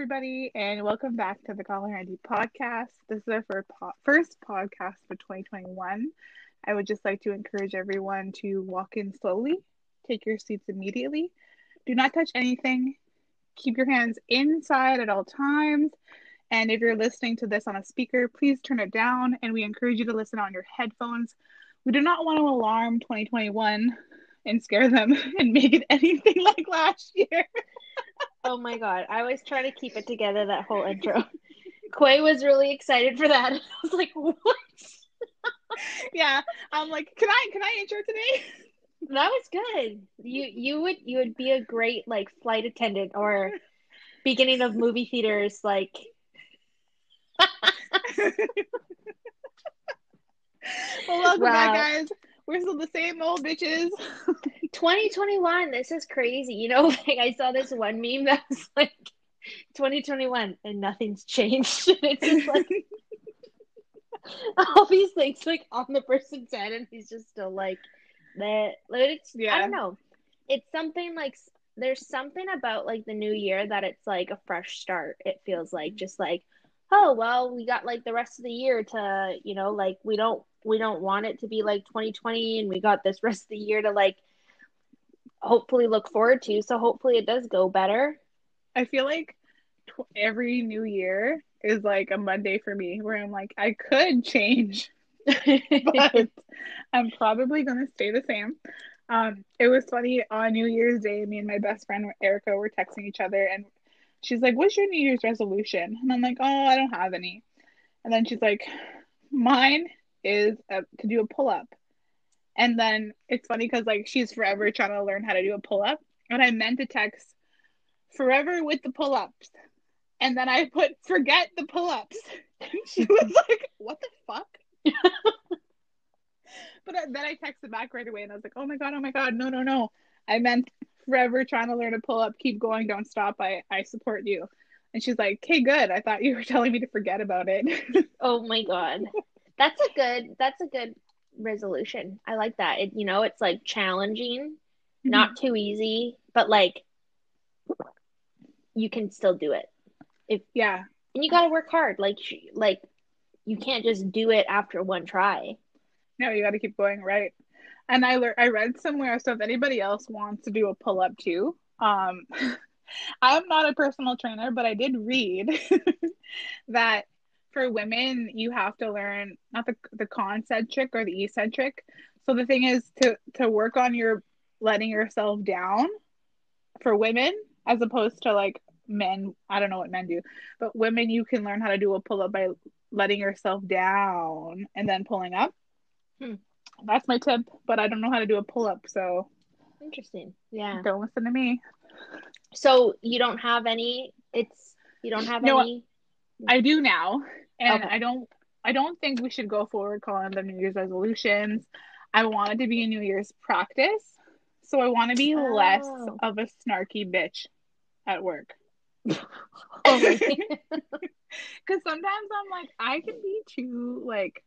Everybody, and welcome back to the Color Auntie podcast. This is our first podcast for 2021. I would just like to encourage everyone to walk in slowly, take your seats immediately, do not touch anything, keep your hands inside at all times. And if you're listening to this on a speaker, please turn it down. And we encourage you to listen on your headphones. We do not want to alarm 2021 and scare them and make it anything like last year. Oh my god, I was trying to keep it together that whole intro. Quay was really excited for that. I was like, what? yeah, I'm like, can I can I intro today? That was good. You you would you would be a great like flight attendant or beginning of movie theaters like well, welcome Wow. back, guys. We're still the same old bitches. 2021. This is crazy. You know, like I saw this one meme that was like 2021 and nothing's changed. And it's just like all these things like on the person's head and he's just still like that. Like, it's I don't know. It's something like there's something about like the new year that it's like a fresh start. It feels like just like oh well we got like the rest of the year to you know like we don't we don't want it to be like 2020 and we got this rest of the year to like hopefully look forward to so hopefully it does go better I feel like every new year is like a Monday for me, where I'm like, I could change, but I'm probably gonna stay the same. Um, it was funny on New Year's Day. Me and my best friend Erica were texting each other, and she's like, "What's your New Year's resolution?" And I'm like, "Oh, I don't have any." And then she's like, "Mine is uh to do a pull up." And then it's funny because like she's forever trying to learn how to do a pull up, and I meant to text forever with the pull ups, and then I put forget the pull ups. she was like, "What the fuck?" But uh, then I texted back right away and I was like, oh my God, oh my God, no, no, no. I meant forever trying to learn to pull up, keep going, don't stop. I, I support you. And she's like, okay, good. I thought you were telling me to forget about it. oh my god that's a good that's a good resolution. I like that. It you know it's like challenging not too easy but like you can still do it. If yeah. and you got to work hard. Like like you can't just do it after one try. No, you got to keep going, right? And I learned, I read somewhere, so if anybody else wants to do a pull up too, um, I'm not a personal trainer, but I did read that for women, you have to learn not the the concentric or the eccentric. So the thing is to to work on your letting yourself down for women as opposed to like men. I don't know what men do, but women you can learn how to do a pull up by letting yourself down and then pulling up. Hmm. That's my tip, but I don't know how to do a pull up, so interesting yeah don't listen to me. so you don't have any it's you don't have No, any I do now, and Okay. I don't. I don't think we should go forward calling them New Year's resolutions. I want it to be a New Year's practice, so I want to be less Oh. of a snarky bitch at work. Oh Because sometimes I'm like, I can be too like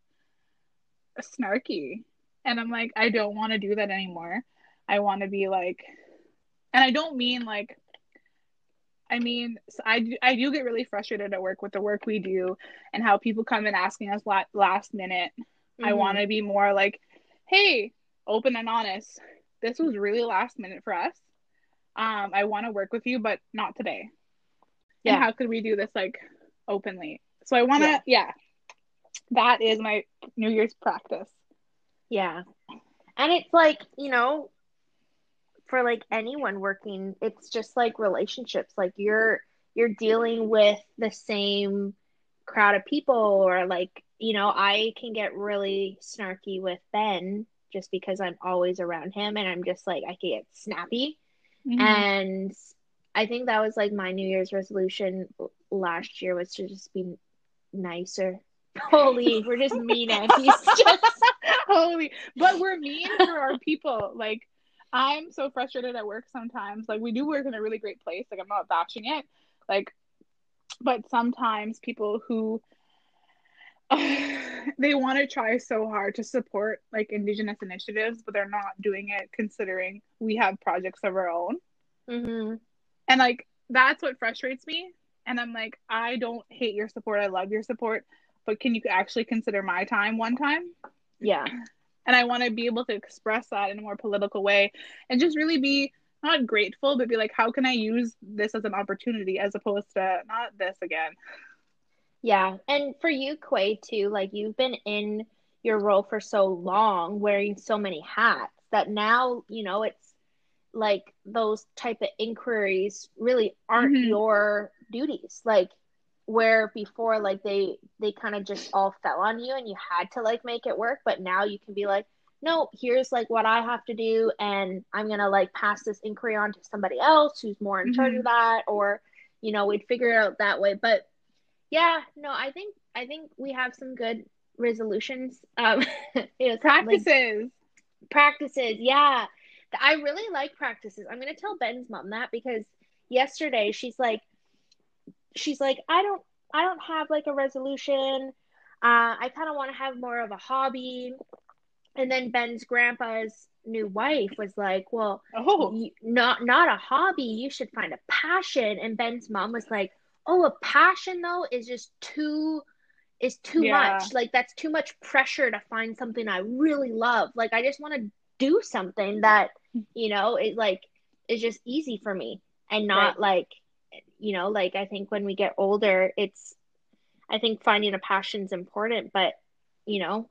snarky, and I'm like, I don't want to do that anymore. I want to be like, and I don't mean like. I mean, I do, I do get really frustrated at work with the work we do and how people come in asking us la- last minute. I Mhm. want to be more like, hey, open and honest. This was really last minute for us. Um, I want to work with you, but not today. Yeah. And how could we do this like openly? So I want to, Yeah. yeah. That is my New Year's practice. Yeah. And it's like, you know, for like anyone working, it's just like relationships. Like you're you're dealing with the same crowd of people or like, you know, I can get really snarky with Ben just because I'm always around him and I'm just like I can get snappy. Mhm. And I think that was like my New Year's resolution last year was to just be nicer. Holy, we're just mean aunties. Just Holy, but we're mean for our people. Like, I'm so frustrated at work sometimes. Like, we do work in a really great place. Like, I'm not bashing it. Like, but sometimes people who they want to try so hard to support like indigenous initiatives, but they're not doing it considering we have projects of our own. mm-hmm. And like that's what frustrates me. And I'm like, I don't hate your support. I love your support, but can you actually consider my time one time? Yeah. And I want to be able to express that in a more political way and just really be not grateful, but be like, how can I use this as an opportunity as opposed to not this again? Yeah. And for you, Quay, too, like you've been in your role for so long, wearing so many hats that now, you know, it's like those type of inquiries really aren't Mhm. your duties. Like where before like they they kind of just all fell on you and you had to like make it work, but now you can be like, no, here's like what I have to do and I'm going to like pass this inquiry on to somebody else who's more in charge Mhm. of that or you know, we'd figure it out that way. But yeah, no, I think I think we have some good resolutions. Um, you know, like Practices. practices. Yeah, I really like practices. I'm gonna tell Ben's mom that because yesterday she's like, she's like, I don't, I don't have like a resolution. Uh, I kind of want to have more of a hobby. And then Ben's grandpa's new wife was like, well, Oh, you, not not a hobby you should find a passion and ben's mom was like oh a passion though is just too is too Yeah. much like that's too much pressure to find something i really love like i just want to do something that you know it like is just easy for me and not like you know like i think when we get older it's i think finding a passion is important but you know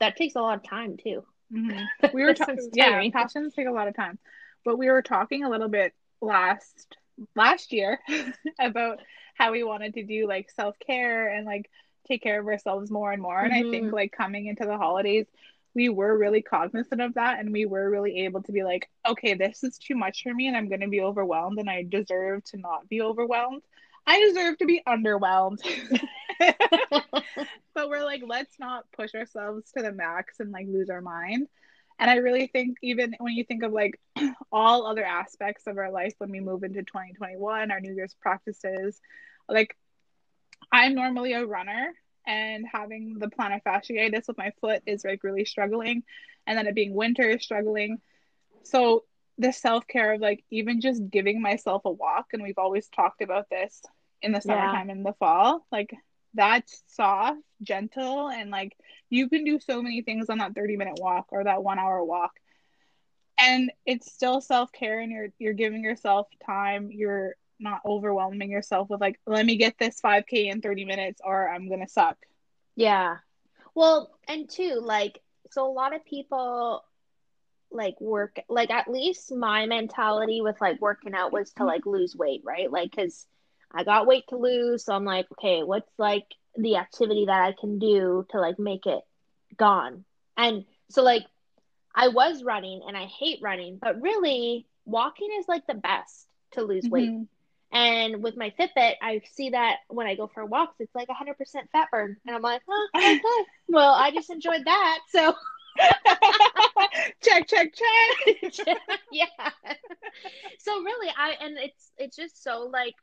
that takes a lot of time too Mhm. we were talking. Yeah, passions take a lot of time, but we were talking a little bit last last year about how we wanted to do like self care and like take care of ourselves more and more. And I think Mhm. like coming into the holidays, we were really cognizant of that, and we were really able to be like, okay, this is too much for me, and I'm going to be overwhelmed, and I deserve to not be overwhelmed. I deserve to be underwhelmed. but we're like let's not push ourselves to the max and like lose our mind and i really think even when you think of like all other aspects of our life when we move into 2021 our new year's practices like i'm normally a runner and having the plantar fasciitis with my foot is like really struggling and then it being winter is struggling so the self-care of like even just giving myself a walk and we've always talked about this in the Yeah. summertime and the fall like that's soft gentle and like you can do so many things on that 30 minute walk or that one hour walk and it's still self-care and you're you're giving yourself time you're not overwhelming yourself with like let me get this 5k in 30 minutes or i'm gonna suck Yeah. Well, and two, like, so a lot of people like work, like, at least my mentality with like working out was to like lose weight, right? Like, because I got weight to lose. So I'm like, okay, what's like the activity that I can do to like make it gone? And so, like, I was running and I hate running, but really, walking is like the best to lose weight. Mm-hmm. And with my Fitbit, I see that when I go for walks, it's like 100% fat burn. And I'm like, oh, okay. well, I just enjoyed that. So, check check check yeah. So really, I, and it's, it's just so like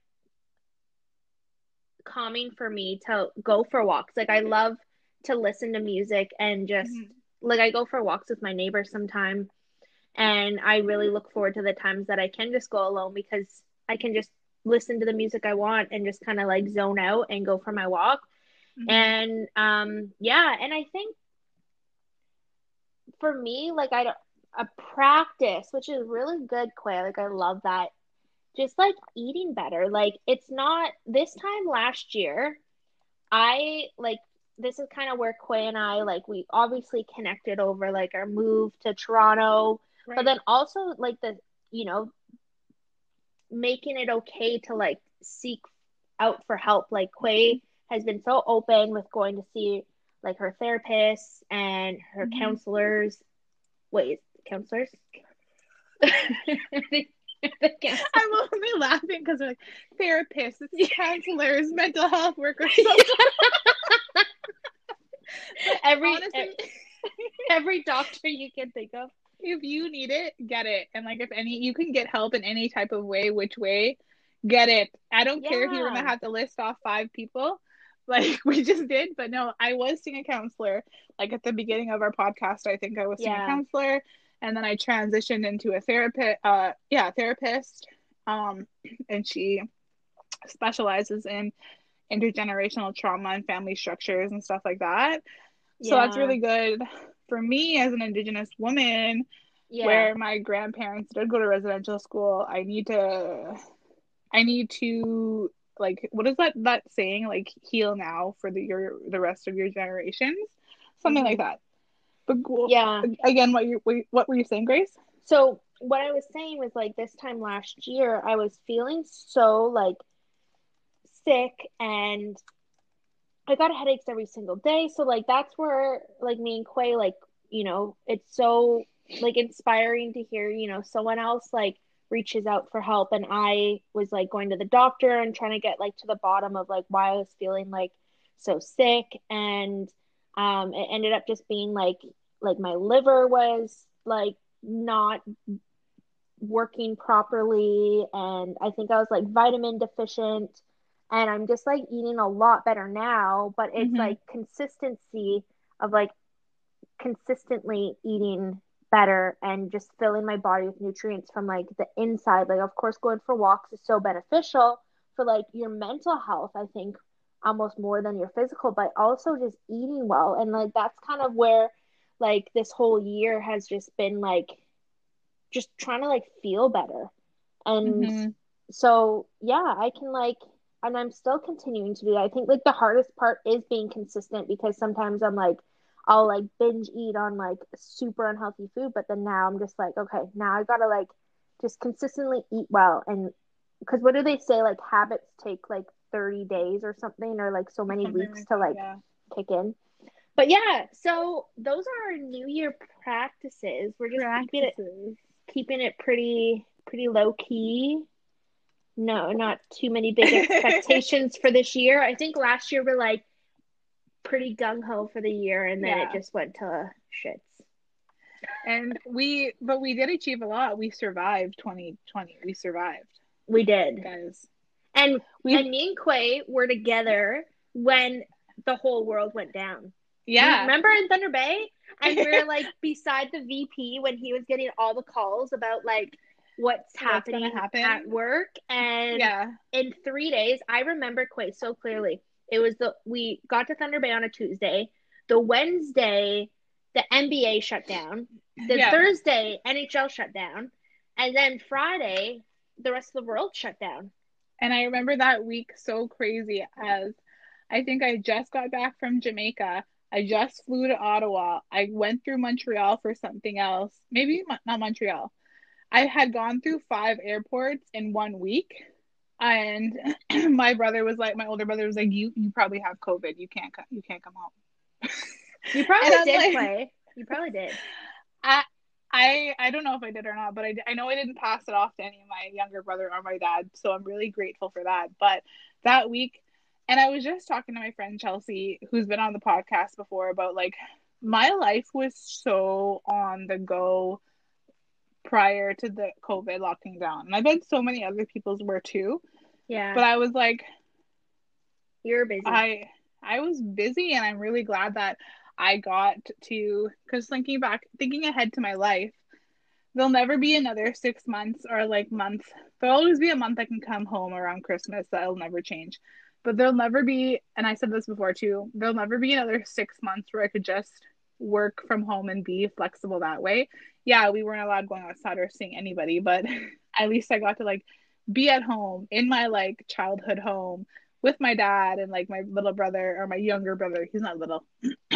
calming for me to go for walks. Like, I love to listen to music and just, Mhm. like, I go for walks with my neighbors sometime. And I really look forward to the times that I can just go alone because I can just listen to the music I want and just kind of like zone out and go for my walk. Mhm. And um yeah, and I think for me, like I don't a practice, which is really good, Quay. Like I love that. Just like eating better. Like it's not this time last year, I like this is kind of where Quay and I like we obviously connected over like our move to Toronto, Right. but then also like the you know making it okay to like seek out for help. Like Quay has been so open with going to see like her therapists and her Mhm. counselors. Wait, counselors? I'm only laughing because they're like therapists, counselors, mental health workers. every Honestly, every doctor you can think of. If you need it, get it. And like if any you can get help in any type of way, which way, get it. I don't care if you're gonna have to list off five people like we just did, but no, I was seeing a counselor like at the beginning of our podcast. I think I was seeing Yeah. a counselor and then I transitioned into a therapist uh yeah, therapist. Um and she specializes in intergenerational trauma and family structures and stuff like that. So that's really good for me as an indigenous woman Yeah. where my grandparents did go to residential school i need to i need to like what is that that saying like heal now for the your the rest of your generations something Mhm. like that but cool yeah. again what you what were you saying grace So what I was saying was like this time last year, I was feeling so like sick and I got headaches every single day. So like that's where like me and Quay like, you know, it's so like inspiring to hear, you know, someone else like reaches out for help. And I was like going to the doctor and trying to get like to the bottom of like why I was feeling like so sick. And um it ended up just being like like my liver was like not working properly. And I think I was like vitamin deficient and I'm just like eating a lot better now but it's Mhm. like consistency of like consistently eating better and just filling my body with nutrients from like the inside like of course going for walks is so beneficial for like your mental health I think almost more than your physical but also just eating well and like that's kind of where like this whole year has just been like just trying to like feel better and Mhm. so yeah i can like and i'm still continuing to do that. I think like the hardest part is being consistent because sometimes i'm like i'll like binge eat on like super unhealthy food but then now i'm just like okay now i gotta like just consistently eat well. And because what do they say like habits take like 30 days or something or like so many Something weeks that, to like yeah. kick in? But yeah so those are our new year practices. We're just keeping it keeping it pretty pretty low key. No, not too many big expectations for this year. I think last year we're like pretty gung ho for the year, and then Yeah. it just went to shits. and we but we did achieve a lot we survived 2020 we survived We did, guys and we and me and Quay were together when the whole world went down. yeah remember in Thunder Bay, and we were like beside the VP when he was getting all the calls about like what's happening happen? at work, and yeah in three days, I remember quite so clearly. It was the we got to Thunder Bay on a Tuesday. The Wednesday, the NBA shut down. The Yeah. Thursday, NHL shut down, and then Friday, the rest of the world shut down. And I remember that week so crazy as I think I just got back from Jamaica. I just flew to Ottawa. I went through Montreal for something else. Maybe not Montreal. I had gone through five airports in one week. And my brother was like, my older brother was like, you you probably have COVID. You can't co- you can't come home. You probably did like- play. You probably did. I I I don't know if I did or not, but I, I know I didn't pass it off to any of my younger brother or my dad, so I'm really grateful for that. But that week, and I was just talking to my friend Chelsea, who's been on the podcast before, about like my life was so on the go prior to the COVID locking down, and I bet so many other people's were too. Yeah, But I was like, you're busy. I I was busy and I'm really glad that I got to cuz thinking back thinking ahead to my life there'll never be another 6 months or like month. There'll always be a month I can come home around Christmas that'll never change. But there'll never be and I said this before too there'll never be another 6 months where I could just work from home and be flexible that way yeah we weren't allowed going outside or seeing anybody but at least I got to like be at home in my like childhood home with my dad and like my little brother or my younger brother. He's not little.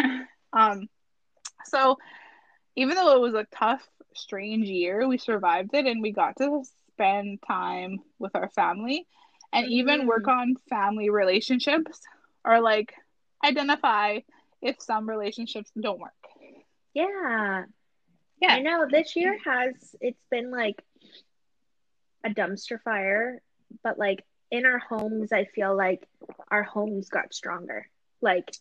Um so even though it was a tough strange year we survived it and we got to spend time with our family and even work on family relationships or like identify if some relationships don't work. Yeah, yeah I know. This year mm-hmm. has it's been like a dumpster fire, but like in our homes, I feel like our homes got stronger. Like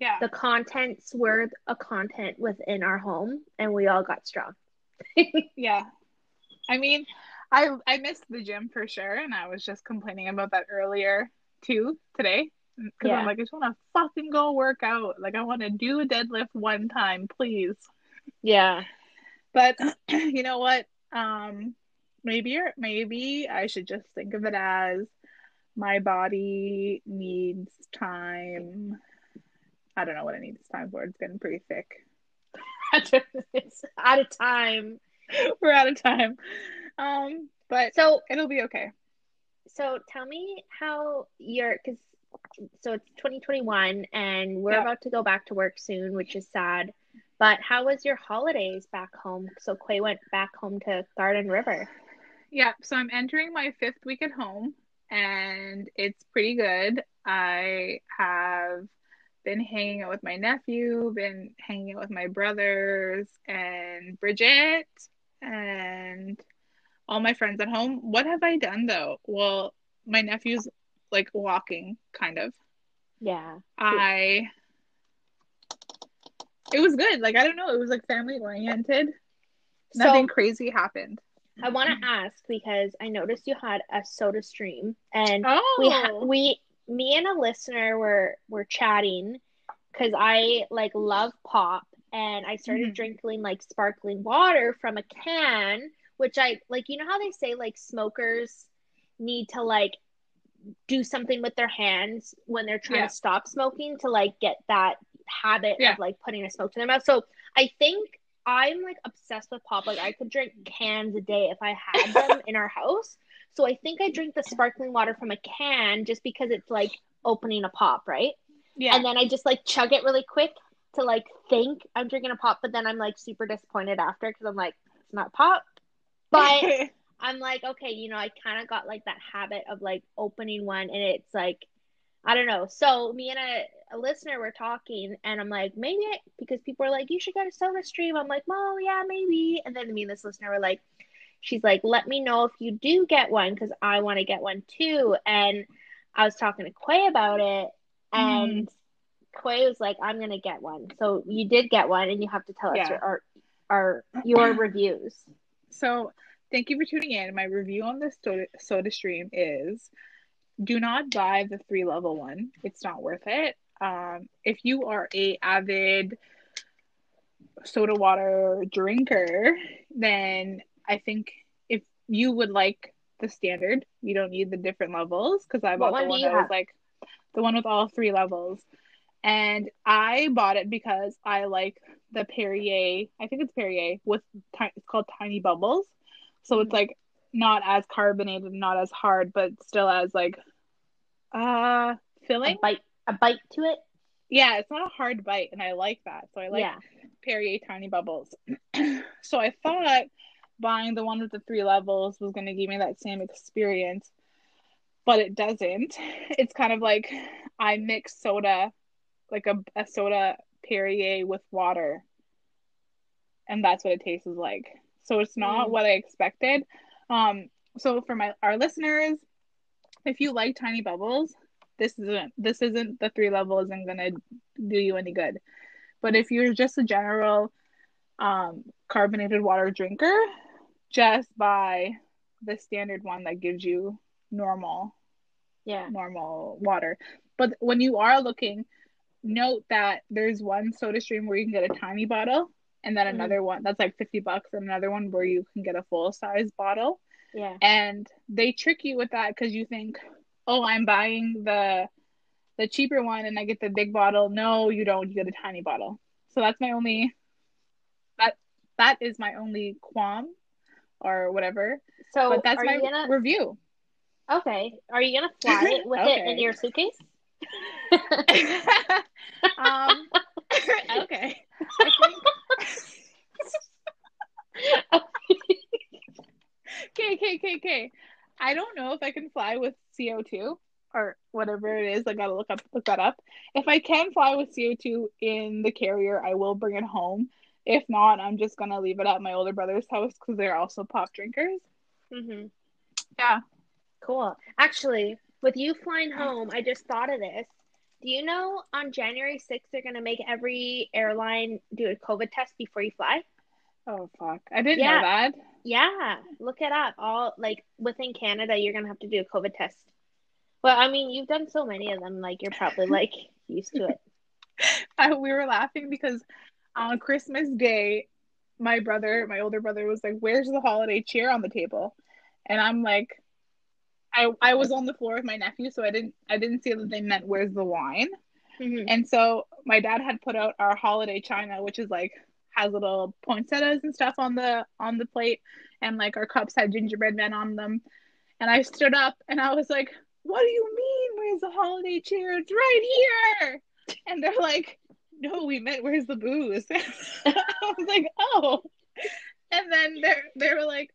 Yeah. the contents were a content within our home, and we all got strong. Yeah. I mean, I I missed the gym for sure, and I was just complaining about that earlier too today. Because Yeah. I'm like, I just want to fucking go work out. Like, I want to do a deadlift one time, please. Yeah. But you know what? Um, maybe you're, maybe I should just think of it as my body needs time. I don't know what it needs time for. It's getting pretty thick. it's out of time. We're out of time. Um, but So it'll be okay. so tell me how you're because so it's 2021 and we're about to go back to work soon, which is sad. But how was your holidays back home? So Quay went back home to Garden River. Yeah, so I'm entering my fifth week at home and it's pretty good. I have been hanging out with my nephew, been hanging out with my brothers and Bridget and all my friends at home. What have I done though? Well, my nephew's like walking, kind of. Yeah. I it was good. Like I don't know, it was like family oriented. Nothing crazy happened. I want to ask because I noticed you had a soda stream and Oh, we ha- we me and a listener were were chatting because I like love pop and I started Mhm. drinking like sparkling water from a can, which I like. You know how they say like smokers need to like do something with their hands when they're trying Yeah. to stop smoking to like get that habit Yeah. of like putting a smoke to their mouth. So I think I'm like obsessed with pop. Like I could drink cans a day if I had them in our house. So I think I drink the sparkling water from a can just because it's like opening a pop, right? yeah. And then I just like chug it really quick to like think I'm drinking a pop, but then I'm like super disappointed after because I'm like, it's not pop. But I'm like, okay, you know, I kind of got like that habit of like opening one and it's like, I don't know. So me and a, a listener were talking and I'm like, maybe I, because people are like, you should get a soda stream. I'm like, well, yeah, maybe. And then me and this listener were like, she's like, let me know if you do get one because I want to get one too. And I was talking to Quay about it and mm-hmm. Quay was like, I'm going to get one. So you did get one and you have to tell us your, our, our, your reviews. So, thank you for tuning in. My review on this soda, soda stream is do not buy the three level one. It's not worth it. Um, if you are a avid soda water drinker, then I think if you would like the standard, you don't need the different levels because I What bought the one do one you that was like the one with all three levels. And I bought it because I like the Perrier. I think it's Perrier with ti- it's called Tiny Bubbles. So it's like not as carbonated, not as hard, but still as like uh filling. A bite, a bite to it. Yeah, it's not a hard bite, and I like that. So I like yeah. Perrier Tiny Bubbles. so I thought buying the one with the three levels was going to give me that same experience, but it doesn't. It's kind of like I mix soda, like a, a soda Perrier with water, and that's what it tastes like. So it's not Mm. what I expected. Um, so for my our listeners, if you like Tiny Bubbles, this isn't this isn't the three level isn't gonna do you any good. But if you're just a general um, carbonated water drinker, just buy the standard one that gives you normal Yeah. normal water. But when you are looking, note that there's one soda stream where you can get a tiny bottle and then Mhm. another one that's like 50 bucks and another one where you can get a full size bottle Yeah. and they trick you with that because you think oh i'm buying the the cheaper one and i get the big bottle no you don't you get a tiny bottle so that's my only that that is my only qualm or whatever So but that's my gonna review okay? Are you gonna fly it with it in your suitcase? um okay I think Okay, okay, okay, okay. I don't know if I can fly with CO2 or whatever it is. I gotta look up look that up. If I can fly with CO2 in the carrier, I will bring it home. If not, I'm just gonna leave it at my older brother's house because they're also pop drinkers. hmm Yeah. Cool. Actually, with you flying home, I just thought of this. Do you know on January 6th, they're going to make every airline do a COVID test before you fly? Oh fuck! I didn't Yeah. know that. Yeah, look it up. All like within Canada, you're going to have to do a COVID test. Well, I mean, you've done so many of them, like you're probably like used to it. I, we were laughing because on Christmas Day, my brother, my older brother, was like, "Where's the holiday cheer on the table?" And I'm like, I I was on the floor with my nephew, so I didn't I didn't see that they meant "Where's the wine?" Mhm. And so my dad had put out our holiday china, which is like has little poinsettias and stuff on the on the plate, and like our cups had gingerbread men on them. And I stood up and I was like, "What do you mean? Where's the holiday cheer? It's right here!" And they're like, "No, we meant where's the booze?" I was like, "Oh." And then they they were like,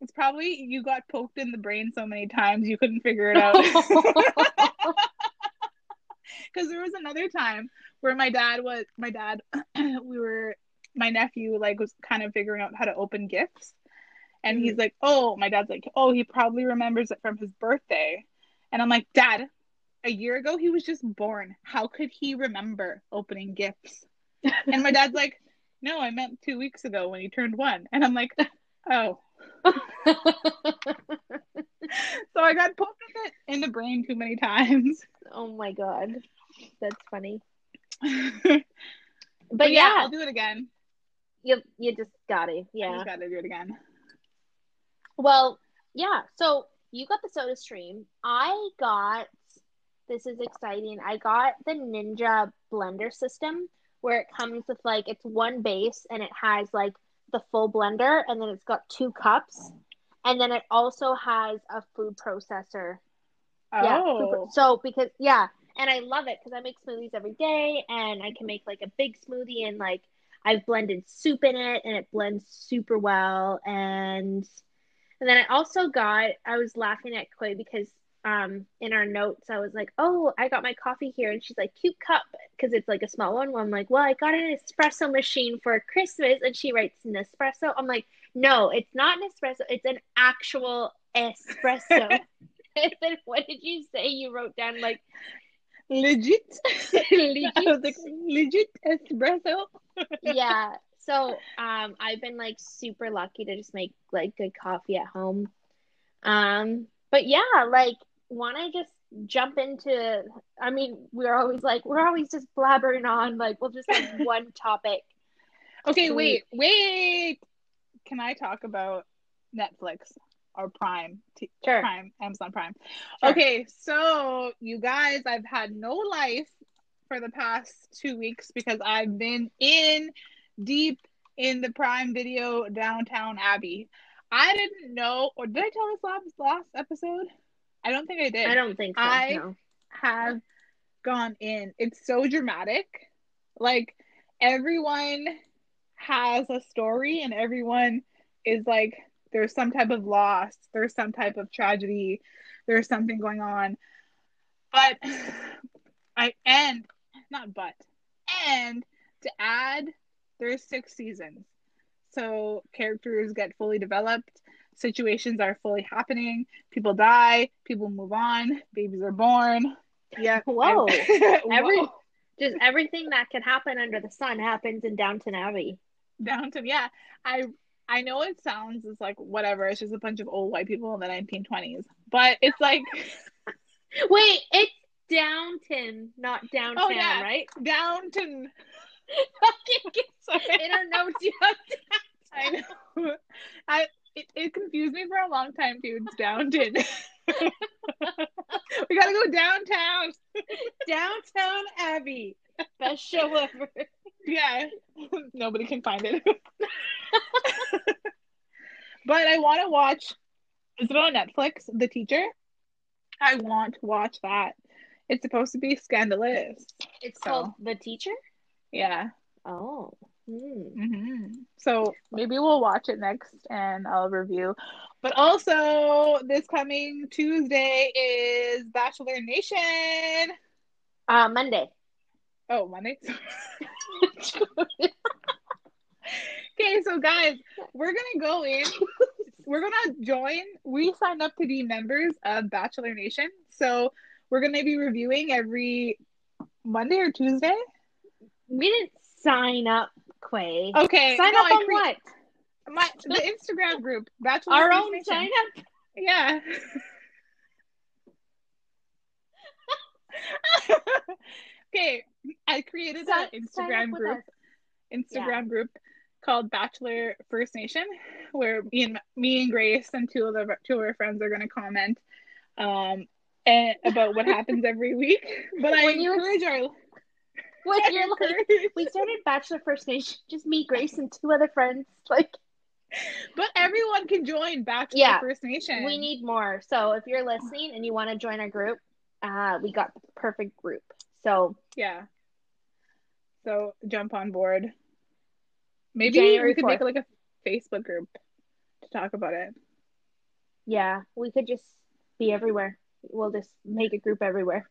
"It's probably you got poked in the brain so many times you couldn't figure it out." because there was another time where my dad was my dad we were my nephew like was kind of figuring out how to open gifts. And he's mm-hmm. like oh my dad's like oh he probably remembers it from his birthday. And i'm like dad a year ago he was just born. How could he remember opening gifts? And my dad's like no i meant two weeks ago when he turned one and i'm like oh so i got poked in the, in the brain too many times oh my god, that's funny. but, But yeah, yeah, i'll do it again you you just got it. I Yeah. just gotta do it again. Well, yeah. So you got the Soda Stream. I got. This is exciting. I got the Ninja blender system where it comes with like it's one base and it has like the full blender and then it's got two cups and then it also has a food processor. Yeah. food Oh, so because yeah, and I love it because I make smoothies every day and I can make like a big smoothie and like I've blended soup in it and it blends super well and and then I also got I was laughing at Quay because um in our notes I was like, "Oh, I got my coffee here." And she's like, "Cute cup" because it's like a small one. Well, I'm like, "Well, I got an espresso machine for Christmas." And she writes Nespresso. I'm like, "No, it's not an espresso. It's an actual espresso." and then what did you say? You wrote down like legit. Legit. like, legit espresso. yeah. So um I've been like super lucky to just make like good coffee at home. Um but yeah, like wanna just jump into I mean, we're always like we're always just blabbering on, like we'll just have one topic. Okay, wait, wait. Can I talk about Netflix or Prime? T- Sure. Prime, Amazon Prime. Sure. Okay, so you guys, I've had no life for the past two weeks because I've been in deep in the Prime Video Downtown Abbey. I didn't know, or did I tell this last last episode? I don't think I did. I don't think so. I- no. have gone in. It's so dramatic. Like everyone has a story and everyone is like there's some type of loss, there's some type of tragedy, there's something going on. But I and not but and to add there's six seasons. So characters get fully developed, situations are fully happening, people die, people move on, babies are born. Yeah. Whoa. Every- Whoa. Just everything that can happen under the sun happens in Downton Abbey. Downton. Yeah. I I know it sounds it's like whatever, it's just a bunch of old white people in the 1920s. But it's like Wait, it's Downton, not downtown, Oh, yeah. right? Downton. Sorry. In our notes, you have I know. I it, it confused me for a long time too. It's Downton. we gotta go downtown. Downtown Abbey. Best show ever. Yeah. Nobody can find it. but I want to watch. Is it on Netflix? The Teacher. I want to watch that. It's supposed to be scandalous. It's So- called The Teacher? Yeah. Oh. Hmm. hmm So maybe we'll watch it next and I'll review. But also, this coming Tuesday is Bachelor Nation. Uh, Monday. Oh, Monday. okay, so guys, we're gonna go in we're gonna join. We signed up to be members of Bachelor Nation, so we're gonna be reviewing every Monday or Tuesday. We didn't sign up, Quay. Okay, Sign no, up I on cre- what? My the Instagram group, Bachelor Our own sign up? Yeah. okay, I created Sign- an Instagram group. us. Instagram group called Bachelor First Nation, where me and me and Grace and two of the two of our friends are going to comment um and about what happens every week. But I When you- encourage our When you're like, we started Bachelor First Nation, just me, Grace, and two other friends. Like, but everyone can join Bachelor Yeah, First Nation. we need more. So if you're listening and you want to join our group, uh, we got the perfect group. So yeah. So jump on board. Maybe January we could make like a Facebook group to talk about it. yeah, we could just be everywhere. We'll just make a group everywhere.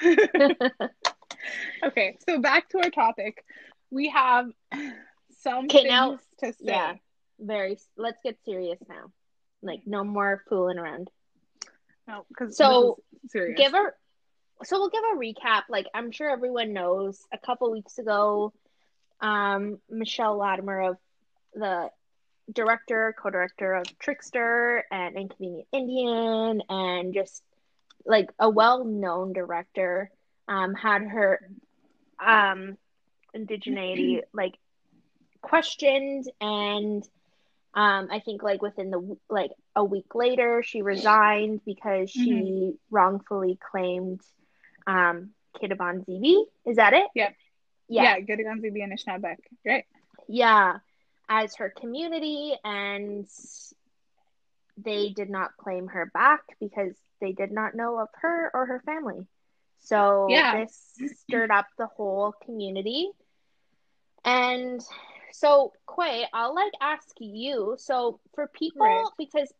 okay, so back to our topic. We have some Okay, things now- to say. yeah. Very. Let's get serious now. Like no more fooling around. No, because So, serious. Give a. So we'll give a recap. Like I'm sure everyone knows. A couple weeks ago, um, Michelle Latimer of the director, co-director of Trickster and Inconvenient Indian, and just like a well-known director, um, had her um indigeneity like questioned and um i think like within the like a week later she resigned because she wrongfully claimed um Kitigan Zibi. Is that it? Yep. Yeah. yeah, good on Zibi Anishinabeg. Right. Yeah. As her community and they did not claim her back because they did not know of her or her family. So Yeah. this stirred up the whole community. And so Quay, I'll like ask you. So for people Right. because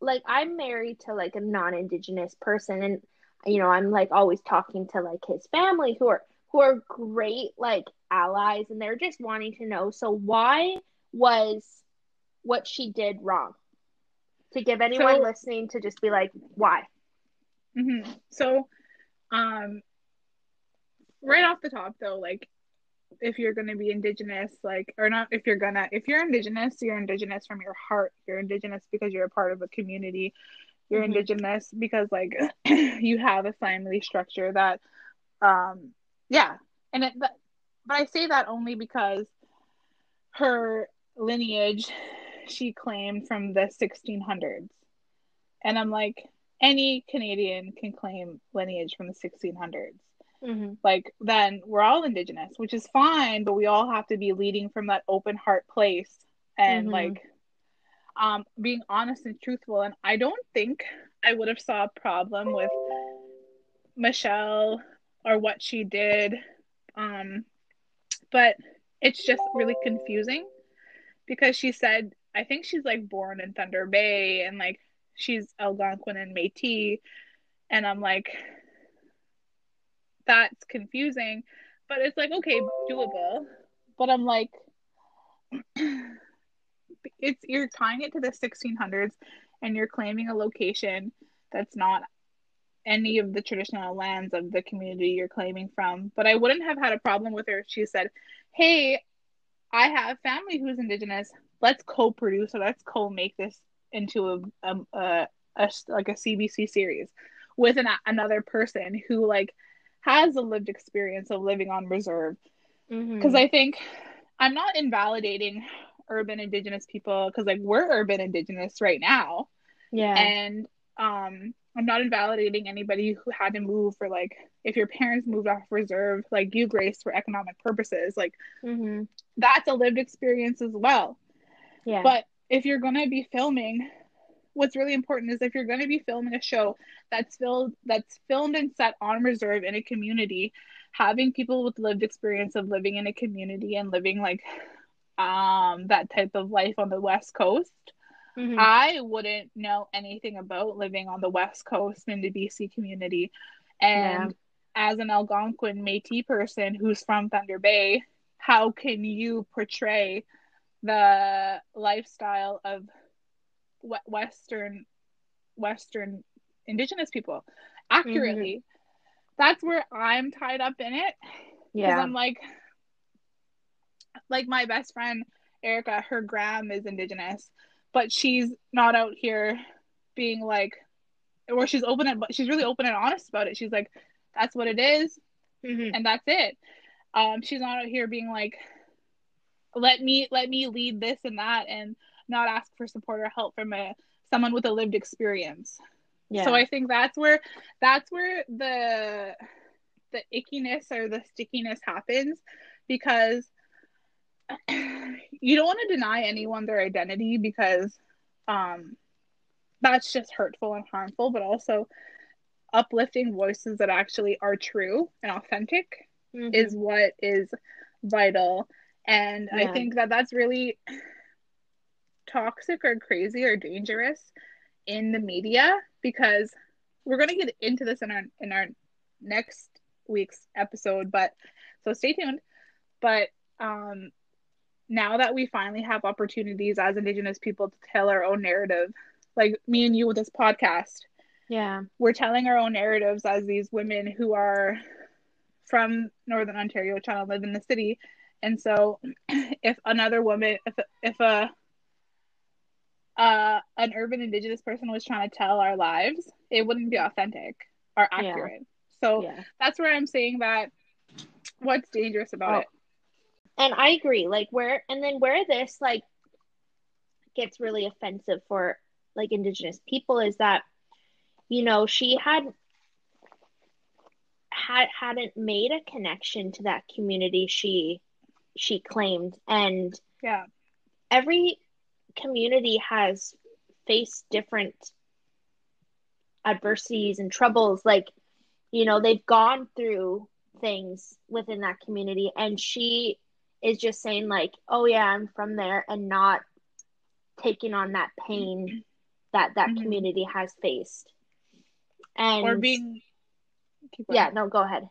like I'm married to like a non-indigenous person and you know, I'm like always talking to like his family who are who are great like allies and they're just wanting to know so why was what she did wrong? To give anyone So- listening to just be like, why? hmm So, um, right off the top though, like if you're gonna be indigenous, like or not, if you're gonna, if you're indigenous, you're indigenous from your heart. You're indigenous because you're a part of a community. You're Mhm. indigenous because like you have a family structure that, um, yeah, and it, but, but I say that only because her lineage she claimed from the 1600s, and I'm like, any Canadian can claim lineage from the 1600s. Mm-hmm. Like, then we're all Indigenous, which is fine, but we all have to be leading from that open heart place and Mhm. like um being honest and truthful. And I don't think I would have saw a problem with Michelle or what she did. Um, but it's just really confusing because she said, I think she's like born in Thunder Bay and like she's Algonquin and Métis, and I'm like, that's confusing, but it's like okay, doable. But I'm like, it's you're tying it to the 1600s, and you're claiming a location that's not any of the traditional lands of the community you're claiming from. But I wouldn't have had a problem with her if she said, "Hey, I have family who's indigenous. Let's co-produce or let's co-make this into a, a, a, a like a CBC series with an, another person who like has a lived experience of living on reserve." Mm-hmm. Because I think I'm not invalidating urban indigenous people because like we're urban indigenous right now yeah. and um i'm not invalidating anybody who had to move for like if your parents moved off reserve like you grace for economic purposes like mm-hmm. that's a lived experience as well Yeah. but if you're going to be filming what's really important is if you're going to be filming a show that's filmed that's filmed and set on reserve in a community having people with lived experience of living in a community and living like um that type of life on the west coast Mhm. I wouldn't know anything about living on the West Coast in the BC community. And as an Algonquin Metis person who's from Thunder Bay, how can you portray the lifestyle of Western Western Indigenous people accurately. Mm-hmm. That's where I'm tied up in it. Yeah, I'm like, like my best friend Erica, her gram is Indigenous, but she's not out here being like, or she's open and she's really open and honest about it. She's like, that's what it is, mm-hmm. and that's it. Um, she's not out here being like, let me let me lead this and that, and not ask for support or help from a someone with a lived experience. Yeah. So I think that's where that's where the the ickiness or the stickiness happens because you don't want to deny anyone their identity because um that's just hurtful and harmful but also uplifting voices that actually are true and authentic mm-hmm. is what is vital and yeah. i think that that's really toxic or crazy or dangerous in the media because we're going to get into this in our in our next week's episode but so stay tuned but um now that we finally have opportunities as indigenous people to tell our own narrative like me and you with this podcast yeah we're telling our own narratives as these women who are from northern ontario trying to live in the city and so if another woman if if a uh, an urban indigenous person was trying to tell our lives, it wouldn't be authentic or accurate. Yeah. So yeah. that's where I'm saying that what's dangerous about oh. it. And I agree. Like where and then where this like gets really offensive for like indigenous people is that you know, she had had hadn't made a connection to that community she she claimed. And yeah. every community has faced different adversities and troubles. Like you know they've gone through things within that community and she is just saying like oh yeah i'm from there and not taking on that pain that that mm-hmm. community has faced. And or being yeah no go ahead.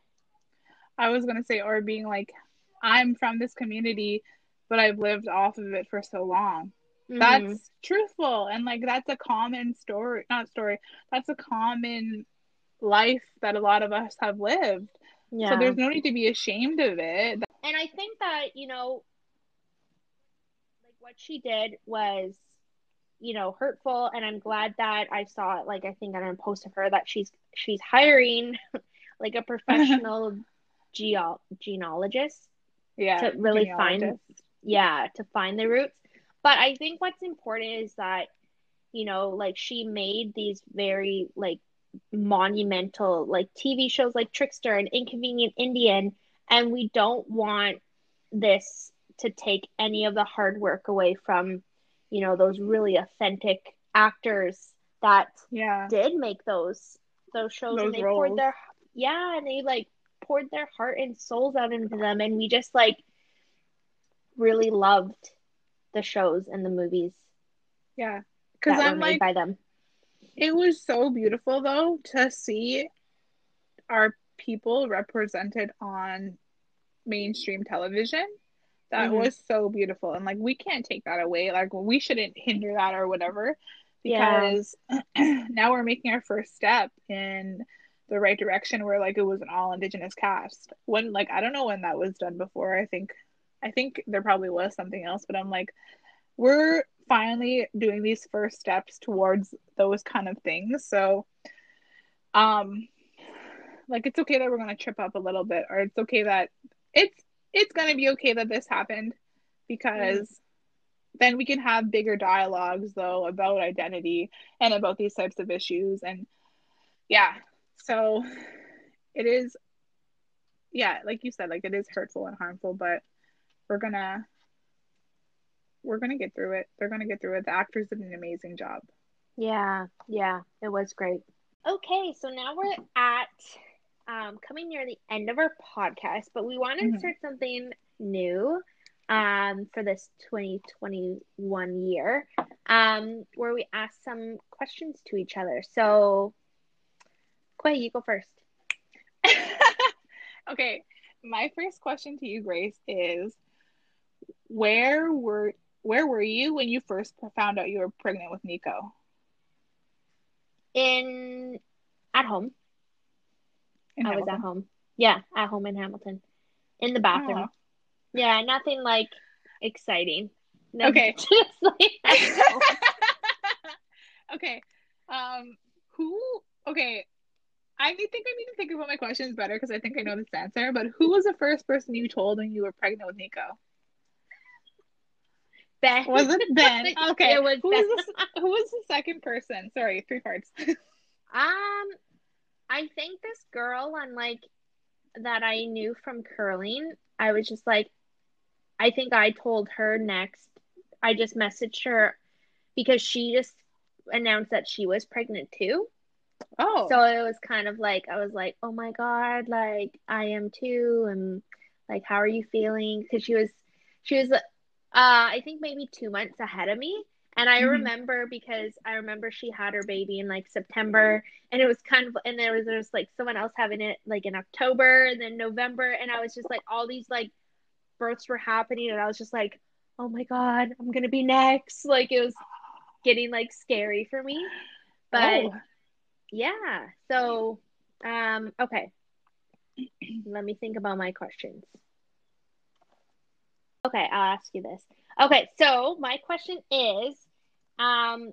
I was going to say or being like i'm from this community but i've lived off of it for so long Mm-hmm. That's truthful and like that's a common story, not story. That's a common life that a lot of us have lived. Yeah. So there's no need to be ashamed of it. And I think that, you know, like what she did was you know hurtful and i'm glad that i saw it like i think on a post of her that she's she's hiring like a professional geo- genealogist yeah to really find yeah to find the roots. But I think what's important is that, you know, like she made these very like monumental like TV shows like Trickster and Inconvenient Indian, and we don't want this to take any of the hard work away from, you know, those really authentic actors that yeah. did make those those shows those and they roles. poured their yeah and they like poured their heart and souls out into them and we just like really loved the shows and the movies. Yeah, because I'm like by them. It was so beautiful though to see our people represented on mainstream television. That mm-hmm. was so beautiful, and like we can't take that away. Like we shouldn't hinder that or whatever, because yeah. now we're making our first step in the right direction where like it was an all indigenous cast when like i don't know when that was done before i think I think there probably was something else, but I'm like, we're finally doing these first steps towards those kind of things. So, um, like it's okay that we're gonna trip up a little bit, or it's okay that it's it's gonna be okay that this happened because mm. then we can have bigger dialogues though about identity and about these types of issues and yeah so it is yeah like you said like it is hurtful and harmful but we're gonna we're gonna get through it. They're gonna get through it. The actors did an amazing job. Yeah, yeah, it was great. Okay, so now we're at um, coming near the end of our podcast, but we want to mm-hmm. start something new um, for this 2021 year um, where we ask some questions to each other. So, ahead, you go first. okay, my first question to you, Grace, is where were where were you when you first found out you were pregnant with Nico? In at home. In I was at home. Yeah, at home in Hamilton. In the bathroom. Oh. Yeah, nothing like exciting. Okay. Just like okay. Um, who? Okay, I think I need to think about my questions better because I think I know this answer. But who was the first person you told when you were pregnant with Nico? Ben. Was it Ben? Okay. It was who Ben. was the, who was the second person? Sorry, three parts. Um, I think this girl on like that I knew from curling, I was just like, I think I told her next. I just messaged her because she just announced that she was pregnant too. Oh. So it was kind of like I was like, oh my God, like I am too, and like how are you feeling? Because she was, she was, uh, I think maybe two months ahead of me. And I Mhm. remember because I remember she had her baby in like September, and it was kind of, and there was there was like someone else having it like in October, and then November, and I was just like all these like births were happening, and I was just like, oh my God, I'm gonna be next. Like it was getting like scary for me, but. Oh. Yeah. So, um, okay. Let me think about my questions. Okay, I'll ask you this. Okay, so my question is, um,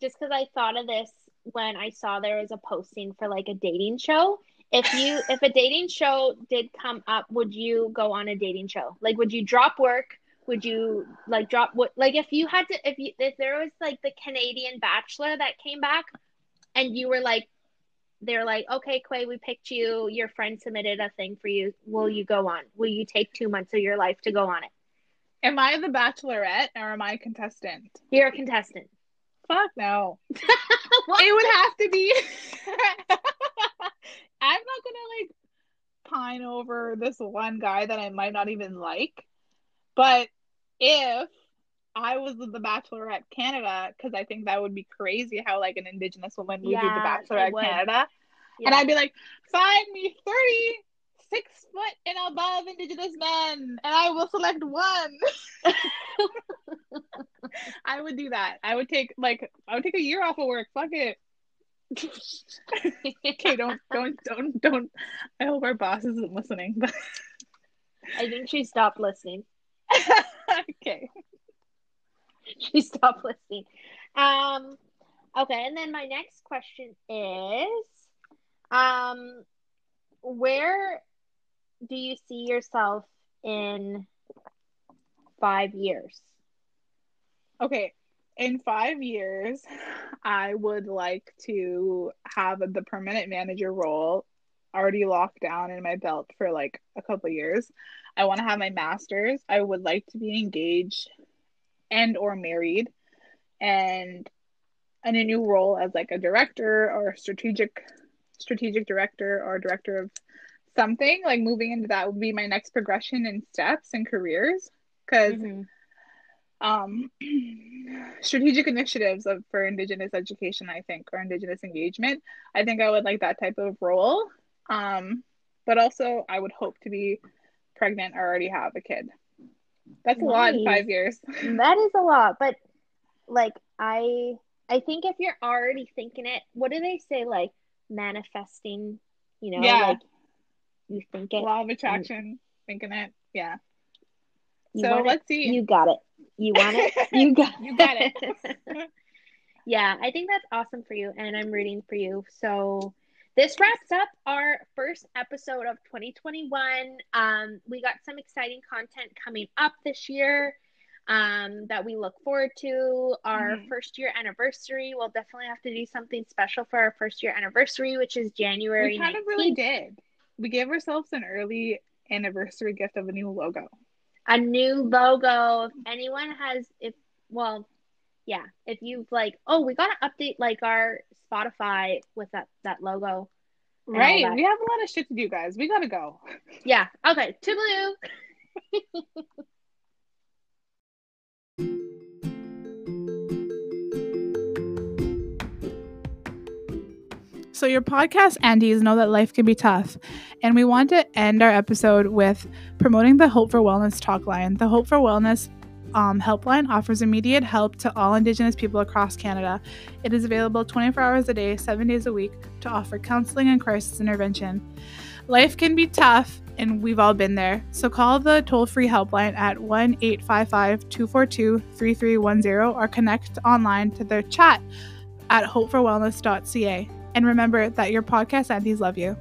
just because I thought of this when I saw there was a posting for like a dating show. If you if a dating show did come up, would you go on a dating show? Like, would you drop work? Would you like drop what? Like, if you had to, if you if there was like the Canadian Bachelor that came back, and you were like they're like okay quay we picked you your friend submitted a thing for you will you go on will you take two months of your life to go on it Am I the bachelorette or am I a contestant? you're a contestant Fuck no. It would have to be. I'm not gonna like pine over this one guy that I might not even like. But if I was the Bachelorette Canada, because I think that would be crazy how like an Indigenous woman would Yeah, do the Bachelorette. Canada. Yeah. And I'd be like, find me thirty six foot and above Indigenous men, and I will select one. I would do that. I would take like I would take a year off of work. Fuck it. Okay, don't don't don't don't. I hope our boss isn't listening. But i think she stopped listening okay. she stopped listening um okay and then my next question is um where do you see yourself in five years Okay. In five years, I would like to have the permanent manager role already locked down in my belt for like a couple years. I want to have my master's. I would like to be engaged and or married and in a new role as like a director or strategic strategic director or director of something like moving into that would be my next progression in steps and careers because Mhm. um, strategic initiatives of, for Indigenous education, I think, or Indigenous engagement. I think I would like that type of role. Um, but also, I would hope to be pregnant or already have a kid. That's a lot in five years. That is a lot, but like I I think if you're already thinking it, what do they say like manifesting, you know, Yeah. like you think it. Law of attraction, thinking it. Yeah. so let's see. You got it. You want it? You got You got it. yeah, I think that's awesome for you and I'm rooting for you. So this wraps up our first episode of 2021. Um, we got some exciting content coming up this year um, that we look forward to. Our Mhm. first year anniversary. We'll definitely have to do something special for our first year anniversary, which is January we kind 19th. of really did. We gave ourselves an early anniversary gift of a new logo. a new logo. If anyone has, if well, yeah, if you've like, oh, we gotta update like our Spotify with that that logo. Right. that. We have a lot of shit to do, guys. We gotta go. Yeah. Okay. Toodaloo. So, your podcast aunties know that life can be tough, and we want to end our episode with promoting the Hope for Wellness talk line. The Hope for Wellness um, helpline offers immediate help to all Indigenous people across Canada. It is available 24 hours a day, seven days a week to offer counseling and crisis intervention. Life can be tough, and we've all been there. So call the toll free helpline at 1 855 242 3310 or connect online to their chat at hopeforwellness.ca. And remember that your podcast aunties love you.